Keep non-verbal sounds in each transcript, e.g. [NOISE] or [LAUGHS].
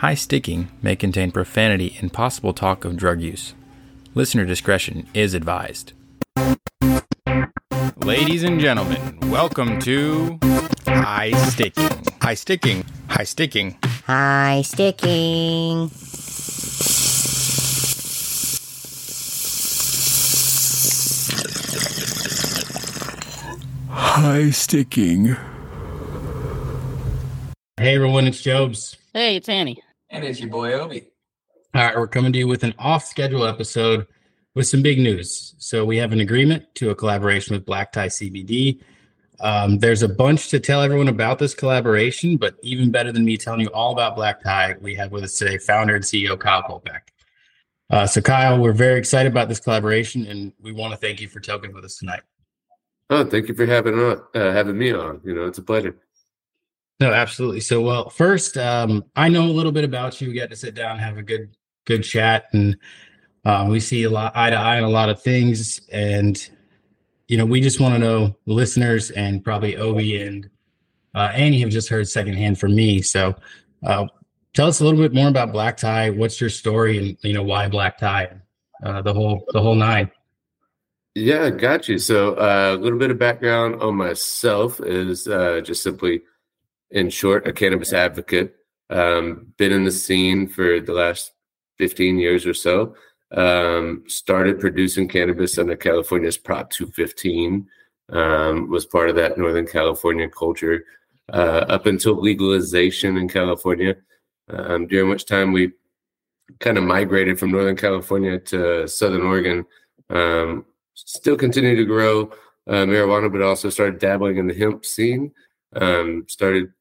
high sticking may contain profanity and possible talk of drug use. Listener discretion is advised. Ladies and gentlemen, welcome to High Sticking. High Sticking. High Sticking. High sticking. High sticking. Hey everyone, it's Jobs. Hey, it's Annie. And it's your boy Obi. All right, we're coming to you with an off schedule episode with some big news. So, we have an agreement to a collaboration with Black Tie CBD. Um, there's a bunch to tell everyone about this collaboration, but even better than me telling you all about Black Tie, we have with us today founder and CEO Kyle Colpack. Uh, so, Kyle, we're very excited about this collaboration, and we want to thank you for talking with us tonight. Oh, thank you for having on, uh, having me on. You know, it's a pleasure. No, absolutely. So, well, first, um, I know a little bit about you. We got to sit down, have a good, good chat, and uh, we see a lot eye to eye on a lot of things. And you know, we just want to know listeners, and probably Obi and uh, Annie have just heard secondhand from me. So, uh, tell us a little bit more about Black Tie. What's your story, and you know, why Black Tie? Uh, the whole, the whole nine. Yeah, got you. So, uh, a little bit of background on myself is uh, just simply, in short, a cannabis advocate. Um, been in the scene for the last 15 years or so. Um, started producing cannabis under California's Prop 215. Um, was part of that Northern California culture uh, up until legalization in California, um, during which time we kind of migrated from Northern California to Southern Oregon. Um, still continue to grow uh, marijuana, but also started dabbling in the hemp scene. Um, started,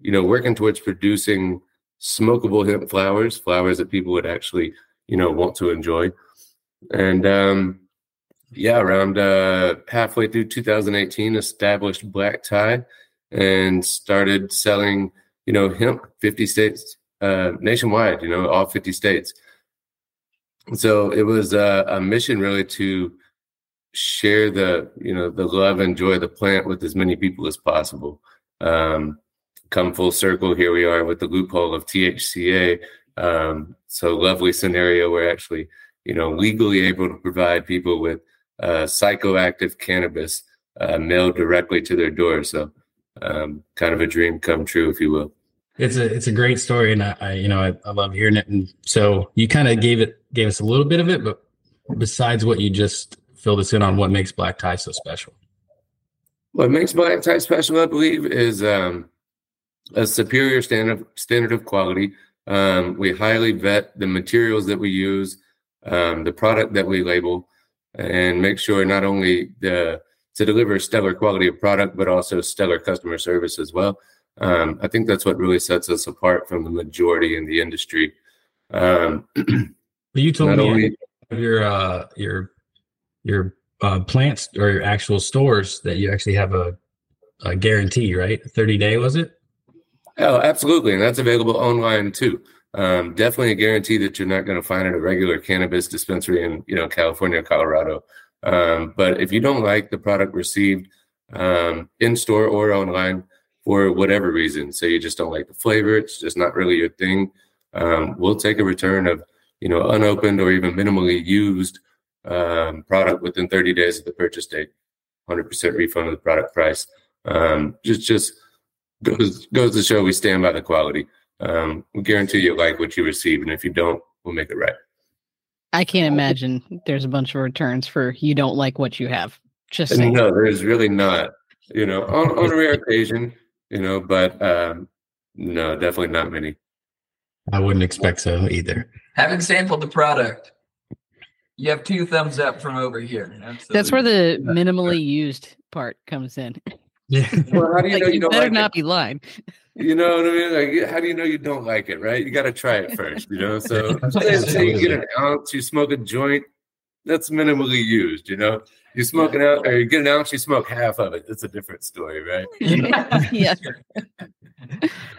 you know, working towards producing smokable hemp flowers, flowers that people would actually, you know, want to enjoy. And um, yeah, around uh, halfway through 2018, established Black Tie and started selling, you know, hemp 50 states uh, nationwide. You know, all 50 states. So it was uh, a mission really to share the you know the love and joy of the plant with as many people as possible um, come full circle. Here we are with the loophole of thca um, so lovely scenario. Where actually you know legally able to provide people with uh, psychoactive cannabis uh, mailed directly to their door. So um, kind of a dream come true if you will. It's a it's a great story and i, I you know I, I love hearing it. And so you kind of gave it gave us a little bit of it but besides what you just fill this in on what makes black tie so special. What makes black tie special, I believe, is um, a superior standard standard of quality. Um, we highly vet the materials that we use, um, the product that we label, and make sure not only the to deliver stellar quality of product, but also stellar customer service as well. Um, I think that's what really sets us apart from the majority in the industry. Um, you told me only, your uh, your your uh, plants or your actual stores that you actually have a, a guarantee, right? 30 day, was it? Oh, absolutely. And that's available online too. Um, definitely a guarantee that you're not going to find at a regular cannabis dispensary in, you know, California, Colorado. Um, but if you don't like the product received um, in store or online for whatever reason, say you just don't like the flavor, it's just not really your thing, um, we'll take a return of, you know, unopened or even minimally used um, product within 30 days of the purchase date. 100% refund of the product price. Um, just just goes goes to show we stand by the quality. Um, we guarantee you like what you receive, and if you don't, we'll make it right. I can't imagine there's a bunch of returns for you don't like what you have. Just saying. no, there's really not. You know, on, on a rare occasion, you know, but um, no, definitely not many. I wouldn't expect so either. Having sampled the product, you have two thumbs up from over here. Absolutely. That's where the minimally used part comes in. [LAUGHS] Yeah. [LAUGHS] Well, how do you like, know you, don't better like not it? be lying. You know what I mean? Like, how do you know you don't like it? Right? You got to try it first. You know. So, [LAUGHS] say you get an ounce, you smoke a joint. That's minimally used. You know. You smoke an ounce, or you get an ounce, you smoke half of it. That's a different story, right? [LAUGHS] yeah.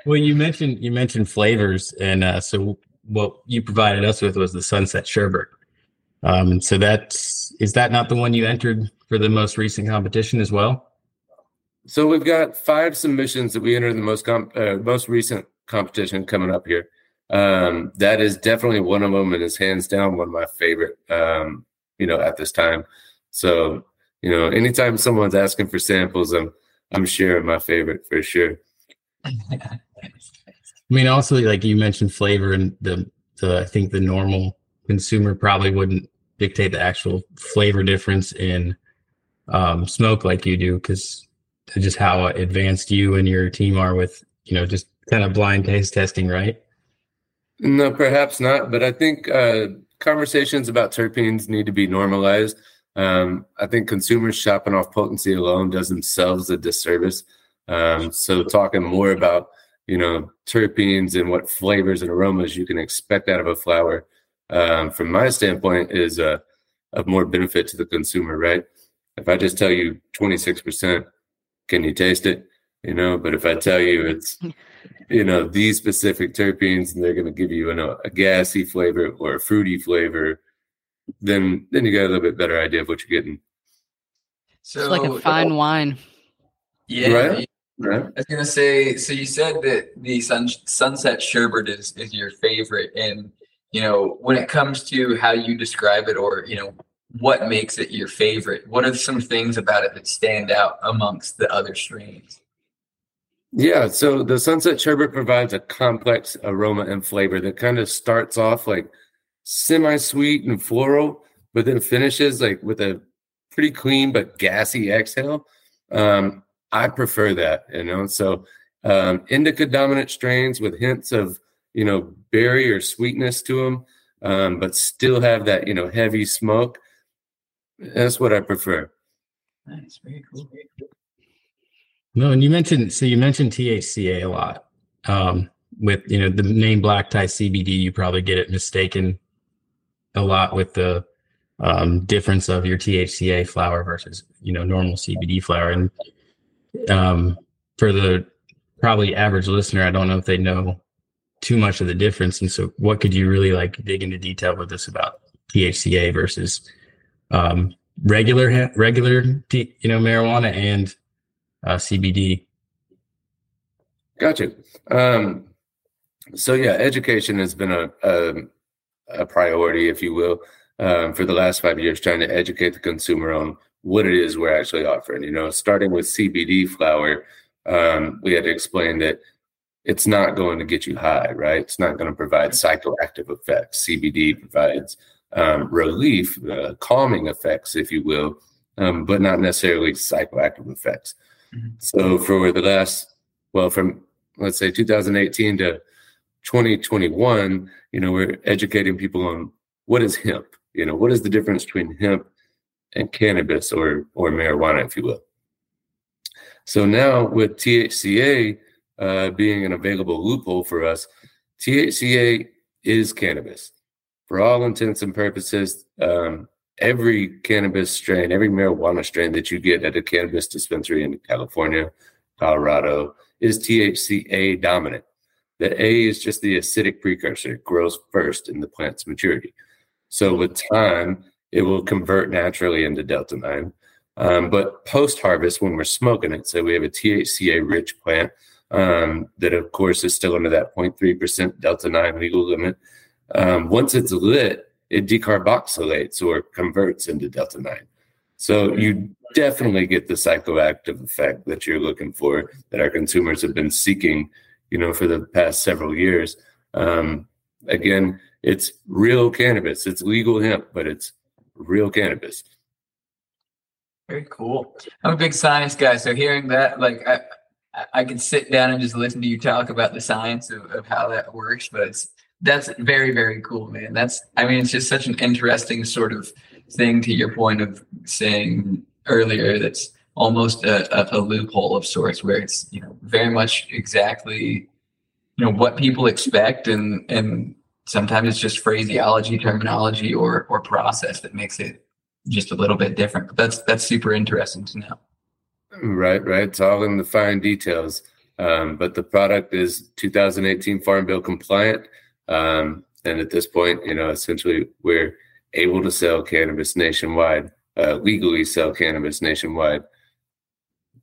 well, you mentioned you mentioned flavors, and uh, so what you provided us with was the Sunset Sherbet. Um, and so that's is that not the one you entered for the most recent competition as well? So we've got five submissions that we entered in the most comp, uh, most recent competition coming up here. Um, that is definitely one of them, and is hands down one of my favorite. Um, you know, at this time. So, you know, anytime someone's asking for samples, I'm I'm sharing my favorite for sure. I mean, also like you mentioned flavor and the the I think the normal consumer probably wouldn't dictate the actual flavor difference in um, smoke like you do because just how advanced you and your team are with you know just kind of blind taste testing, right? No, perhaps not. But I think uh, conversations about terpenes need to be normalized. Um, I think consumers shopping off potency alone does themselves a disservice. Um, so talking more about you know terpenes and what flavors and aromas you can expect out of a flower, um, from my standpoint, is a of more benefit to the consumer. Right? If I just tell you twenty six percent, can you taste it? You know, but if I tell you it's you know these specific terpenes and they're going to give you a, a gassy flavor or a fruity flavor then then you got a little bit better idea of what you're getting So It's like a fine wine. Yeah. Right? right I was gonna say, so you said that the sun, sunset sherbet is is your favorite, and you know when it comes to how you describe it, or you know what makes it your favorite, what are some things about it that stand out amongst the other strains? yeah so the sunset sherbet provides a complex aroma and flavor that kind of starts off like semi-sweet and floral but then finishes like with a pretty clean but gassy exhale. Um, i prefer that you know? So um, indica dominant strains with hints of you know berry or sweetness to them um, but still have that you know heavy smoke that's what i prefer Nice, very cool. No, and you mentioned so you mentioned THCA a lot. Um, with you know the name black tie CBD, you probably get it mistaken a lot with the um, difference of your THCA flower versus you know normal CBD flower. And um, for the probably average listener, I don't know if they know too much of the difference. And so, what could you really like dig into detail with us about THCA versus um, regular ha- regular you know marijuana and uh, CBD. Gotcha. Um, so yeah, education has been a, a, a priority, if you will, um, for the last five years, trying to educate the consumer on what it is we're actually offering. You know, starting with CBD flower, um, we had to explain that it's not going to get you high, right? It's not going to provide psychoactive effects. CBD provides um, relief, uh, calming effects, if you will, um, but not necessarily psychoactive effects. Mhm. So for the last, well, from let's say 2018 to 2021, you know, we're educating people on what is hemp. You know, what is the difference between hemp and cannabis or or marijuana, if you will. So now with THCA uh, being an available loophole for us, THCA is cannabis for all intents and purposes. Um, every cannabis strain, every marijuana strain that you get at a cannabis dispensary in California, Colorado, is THCA dominant. The A is just the acidic precursor. It grows first in the plant's maturity. So with time, it will convert naturally into delta 9. Um, but post harvest, when we're smoking it, so we have a THCA rich plant um, that, of course, is still under that 0.3% delta 9 legal limit. Um, once it's lit, it decarboxylates or converts into delta 9. So you definitely get the psychoactive effect that you're looking for that our consumers have been seeking, you know, for the past several years. Um, again, it's real cannabis. It's legal hemp, but it's real cannabis. Very cool. I'm a big science guy, so hearing that, like, I, I- can sit down and just listen to you talk about the science of, of how that works. But it's that's very, very cool, man. That's, I mean, it's just such an interesting sort of thing. To your point of saying earlier, that's almost a, a, a loophole of sorts, where it's you know very much exactly you know what people expect, and and sometimes it's just phraseology, terminology, or or process that makes it just a little bit different. But that's that's super interesting to know. Right, right. It's all in the fine details. Um, but the product is 2018 Farm Bill compliant. Um, and at this point, you know, essentially we're able to sell cannabis nationwide, uh, legally sell cannabis nationwide.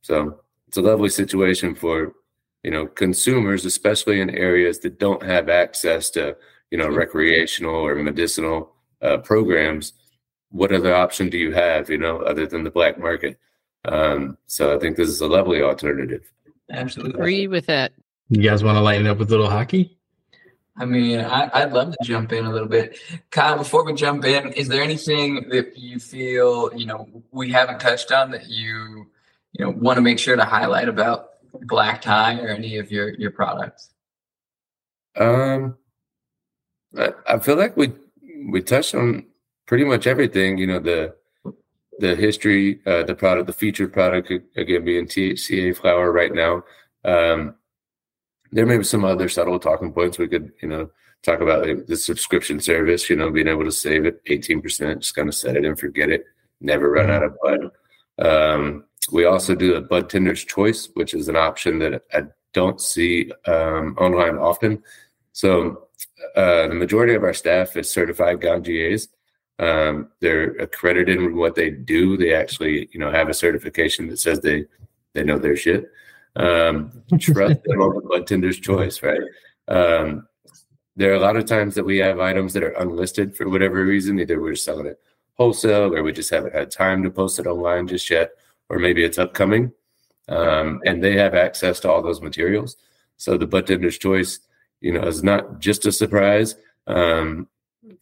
So it's a lovely situation for you know consumers, especially in areas that don't have access to you know recreational or medicinal uh, programs. What other option do you have, you know, other than the black market? Um, so I think this is a lovely alternative. Absolutely. Agree with that. You guys want to lighten up with a little hockey? I mean, I, I'd love to jump in a little bit. Kyle, before we jump in, is there anything that you feel, you know, we haven't touched on that you, you know, want to make sure to highlight about Black Tie or any of your your products? Um, I, I feel like we we touched on pretty much everything. You know, the the history, uh, the product, the featured product again being THCA flower right now. Um, there may be some other subtle talking points we could, you know, talk about like the subscription service. You know, being able to save it eighteen percent, just kind of set it and forget it, never run out of bud. Um, we also do a bud tender's choice, which is an option that I don't see um, online often. So uh, the majority of our staff is certified ganjiers. Um, they're accredited in what they do. They actually, you know, have a certification that says they they know their shit. Um, trust them over bud tender's choice, right? Um, there are a lot of times that we have items that are unlisted for whatever reason. Either we're selling it wholesale, or we just haven't had time to post it online just yet, or maybe it's upcoming. Um, and they have access to all those materials. So the bud tender's choice, you know, is not just a surprise um,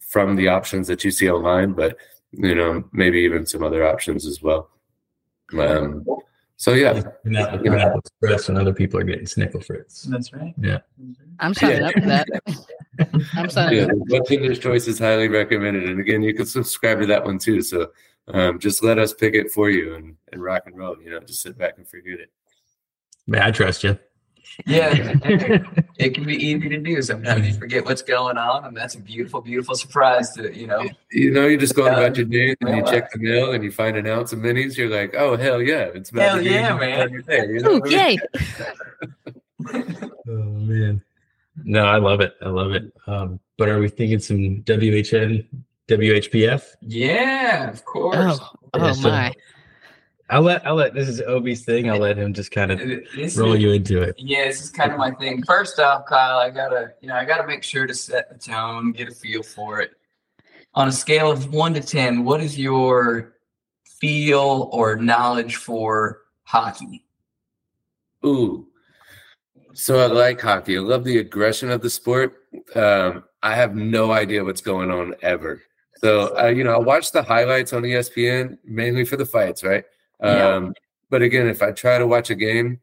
from the options that you see online, but you know, maybe even some other options as well. Um, so yeah, And that looking at Express and other people are getting snicklefritz. That's right. Yeah. I'm signing Yeah. up for that. [LAUGHS] I'm signing yeah, up. the bud choice is highly recommended. And again, you can subscribe to that one too. So um, just let us pick it for you and, and rock and roll. You know, just sit back and forget it. Man, I trust you. Yeah, [LAUGHS] it can be easy to do. Sometimes you forget what's going on, and that's a beautiful, beautiful surprise to you know. You know, you're just going about your day and you check the mail and you find an ounce of minis. You're like, oh hell yeah, it's about Hell to be yeah, man. you know Ooh, what I mean? yay. [LAUGHS] Oh man. No, I love it. I love it. Um, but are we thinking some WHN, WHPF? Yeah, of course. Oh, Yeah, oh so- my. I'll let I'll let this is Obi's thing. I'll let him just kind of This roll is- you into it. Yeah, this is kind of my thing. First off, Kyle, I gotta, you know, I gotta make sure to set the tone, get a feel for it. On a scale of one to ten, what is your feel or knowledge for hockey? Ooh. So I like hockey. I love the aggression of the sport. Um, I have no idea what's going on ever. So uh, you know, I watch the highlights on ESPN mainly for the fights, right? Yeah. Um, but again, if I try to watch a game,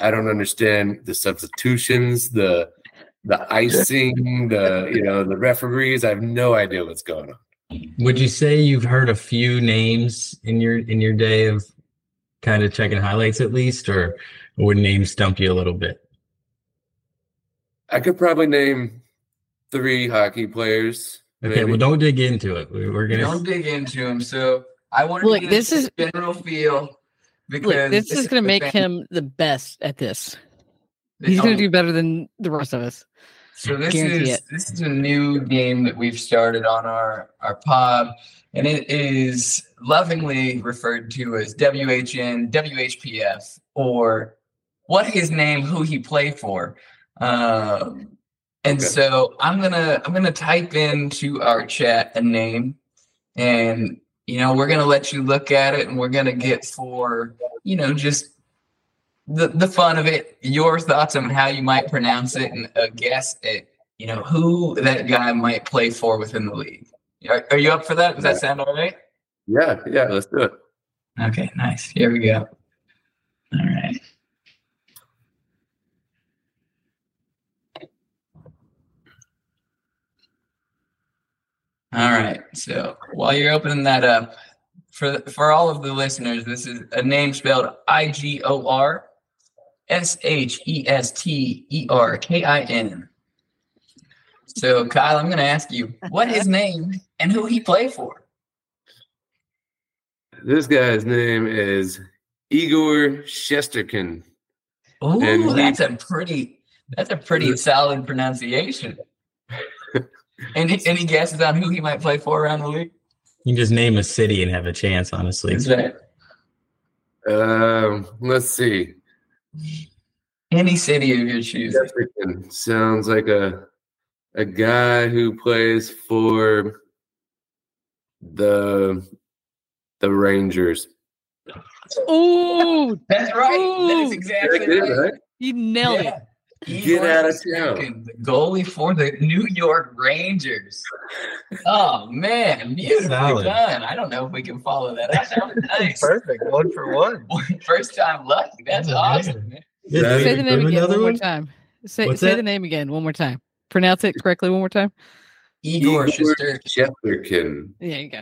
I don't understand the substitutions, the the icing, the you know, the referees. I have no idea what's going on. Would you say you've heard a few names in your in your day of kind of checking highlights at least, or would names stump you a little bit? I could probably name three hockey players. Okay, maybe. well, don't dig into it. We- We're gonna. Don't dig into him. So I want to Look, get this a is- general feel because Look, this is going to make him the best at this. He's going to do better than the rest of us. So this Guarantee is it. this is a new game that we've started on our our pod, and it is lovingly referred to as WHN, WHPF, or what his name, who he play for. Um, and Okay. so I'm gonna I'm gonna type into our chat a name, and you know we're gonna let you look at it, and we're gonna get for you know just the the fun of it, your thoughts on how you might pronounce it, and a guess at you know who that guy might play for within the league. Are, are you up for that? Does that sound all right? Yeah, yeah, let's do it. Okay, nice. Here we go. All right. All right. So while you're opening that up, for for all of the listeners, this is a name spelled I G O R S H E S T E R K I N. So Kyle, I'm going to ask you what his name and who he play for. This guy's name is Igor Shesterkin. He- that's a pretty that's a pretty solid pronunciation. [LAUGHS] any any guesses on who he might play for around the league? You can just name a city and have a chance. Honestly, Is that Um, let's see. Any city of your choosing. Sounds like a a guy who plays for the the Rangers. Oh, That's right. That's exactly Did it, right. right? you nailed it. Yeah. Get Igor out of Shesterkin, The goalie for the New York Rangers. Oh man, beautifully Solid. done. I don't know if we can follow that. up. That was [LAUGHS] nice. Perfect. One for one. First time lucky. That's Oh, awesome. man. Yeah, Say do Say we the name again another one more time. Say What's say that? the name again one more time. Pronounce it correctly one more time. Igor Shesterkin. Shesterkin. There you go.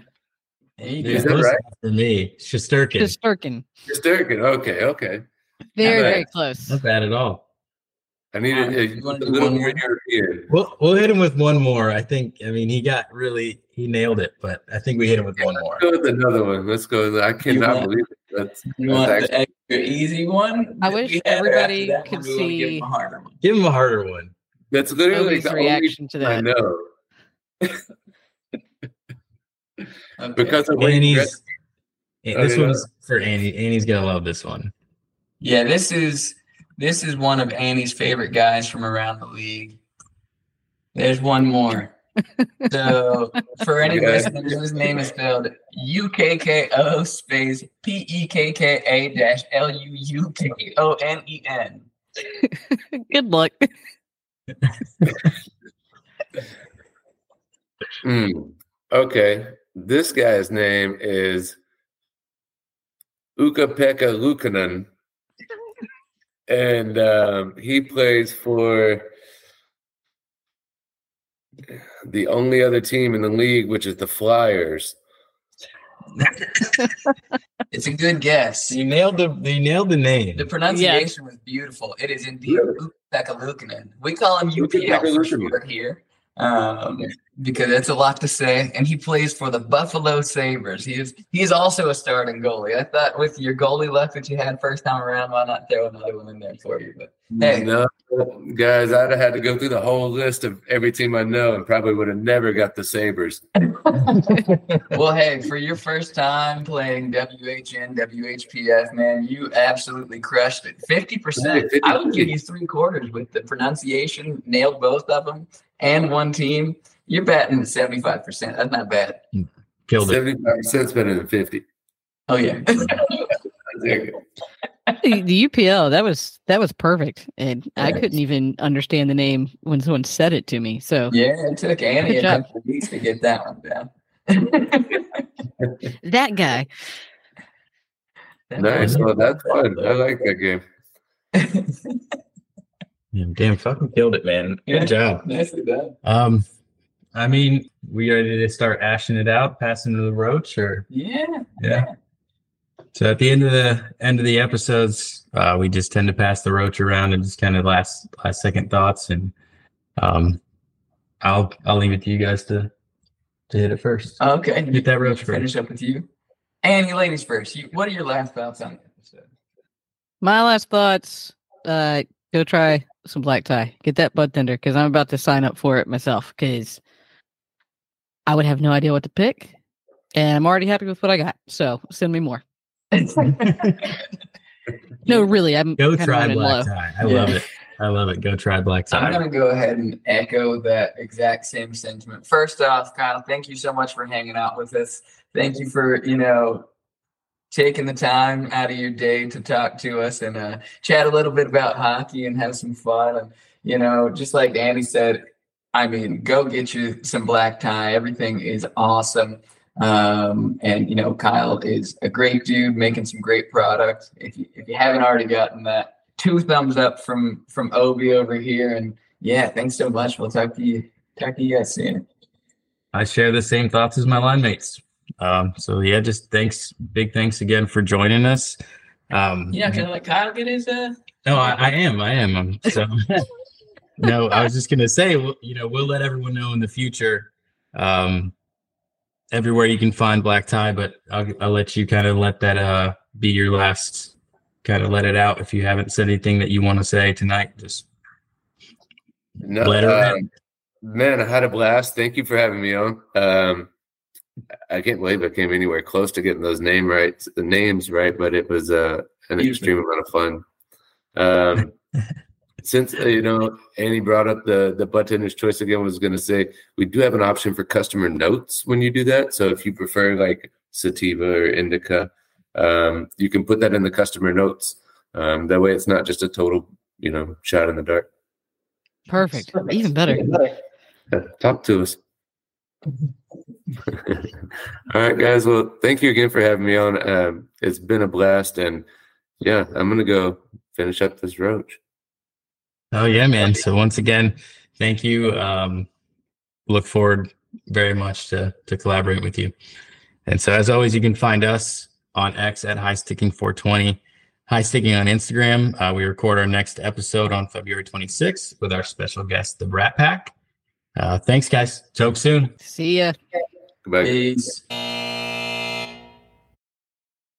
There you Yeah, go. Is that right? For me, Shosturkin. Shesterkin. Shesterkin. Okay, okay. Very, bad. very close. Not bad at all. I need Alright, a, you a little more more? European. We'll we'll hit him with one more. I think. I mean, he got really he nailed it, but I think we hit him with one more. Let's go with another one. Let's go. With, I cannot want- believe it. That's, You that's want actually, the extra easy one? I wish we had, or after everybody that could one, we give see- him a harder one? Give him a harder one. that's literally Nobody's the only reaction to that. I know [LAUGHS] Okay. because of Wayne Annie's. Gretzky. Yeah, Oh, this yeah. one's for Annie. Annie's gonna love this one. Yeah, this is this is one of Annie's favorite guys from around the league. There's one more. [LAUGHS] So for any Okay. listeners, his name is spelled U K K O space P E K K A dash L U U K O N E N. [LAUGHS] Good luck. [LAUGHS] Hmm. Okay, this guy's name is Ukapeka Lukanen, and um, he plays for the only other team in the league, which is the Flyers. It's a good guess. You nailed the you nailed the name. The pronunciation was beautiful. It is indeed Really? Ukko-Pekka Luukkonen. We call him UPL for here um, because it's a lot to say. And he plays for the Buffalo Sabres. He is he is also a starting goalie. I thought with your goalie luck that you had first time around, why not throw another one in there for you? But Hey. No, guys, I'd have had to go through the whole list of every team I know, and probably would have never got the Sabres. [LAUGHS] well, hey, for your first time playing WHN, WHPF, man, you absolutely crushed it. 50%. I would give you three quarters with the pronunciation, nailed both of them, and one team. You're batting at 75%. That's not bad. Killed it. Seventy-five percent better than fifty. Oh, yeah. The, the UPL that was that was perfect, and I Yes. couldn't even understand the name when someone said it to me. So yeah, it took Annie Good a job. couple of weeks to get that one down. [LAUGHS] that guy. Nice. Well, that's fun. I like that game. [LAUGHS] Yeah, damn, fucking killed it, man. Good Yeah. job. Nicely done. Um, I mean, we ready to start ashing it out, passing to the roach, or Yeah. yeah. So at the end of the end of the episodes, uh, we just tend to pass the roach around and just kind of last last second thoughts, and um, I'll I'll leave it to you guys to to hit it first. Okay. Get that roach first. Finish up with you. Annie, ladies first. You, what are your last thoughts on the episode? My last thoughts. Uh, go try some black tie. Get that bud tender because I'm about to sign up for it myself because I would have no idea what to pick, and I'm already happy with what I got. So send me more. [LAUGHS] No, really, I'm Go try black low. tie. I Yeah. love it. I love it. Go try black tie. I'm going to go ahead and echo that exact same sentiment. First off, Kyle, thank you so much for hanging out with us. Thank you for, you know, taking the time out of your day to talk to us and uh, chat a little bit about hockey and have some fun. And, you know, just like Annie said, I mean, go get you some black tie. Everything is awesome. Um, and, you know, Kyle is a great dude making some great product. If you, if you haven't already gotten that, two thumbs up from from Obi over here. And yeah, thanks so much. We'll talk to you talk to you guys soon. I share the same thoughts as my line mates. Um, so yeah, just thanks, big thanks again for joining us. Um, Yeah, can I let Kyle get his uh no, I, I am, I am. Um, so [LAUGHS] no, I was just gonna say, you know, we'll let everyone know in the future, um, everywhere you can find black tie, but I'll, I'll let you kind of let that uh be your last, kind of let it out. If you haven't said anything that you want to say tonight, just No, let her um, in. man, I had a blast. Thank you for having me on. Um, I can't believe I came anywhere close to getting those name right, the names right, but it was uh, an extreme amount of fun. Um, [LAUGHS] Since uh, you know Annie brought up the the bud tender's choice again, was going to say we do have an option for customer notes when you do that. So if you prefer like sativa or indica, um, you can put that in the customer notes. Um, that way, it's not just a total you know shot in the dark. Perfect. Even better. Yeah, [LAUGHS] talk to us. [LAUGHS] All right, guys. Well, thank you again for having me on. Um, it's been a blast, and yeah, I'm gonna go finish up this roach. Oh yeah, man. So once again, thank you. Um, look forward very much to to collaborate with you. And so as always, you can find us on X at High Sticking 420, High Sticking on Instagram. Uh, we record our next episode on February 26th with our special guest, the Bratt Pack. Uh, thanks, guys. Talk soon. See ya. Goodbye. Peace.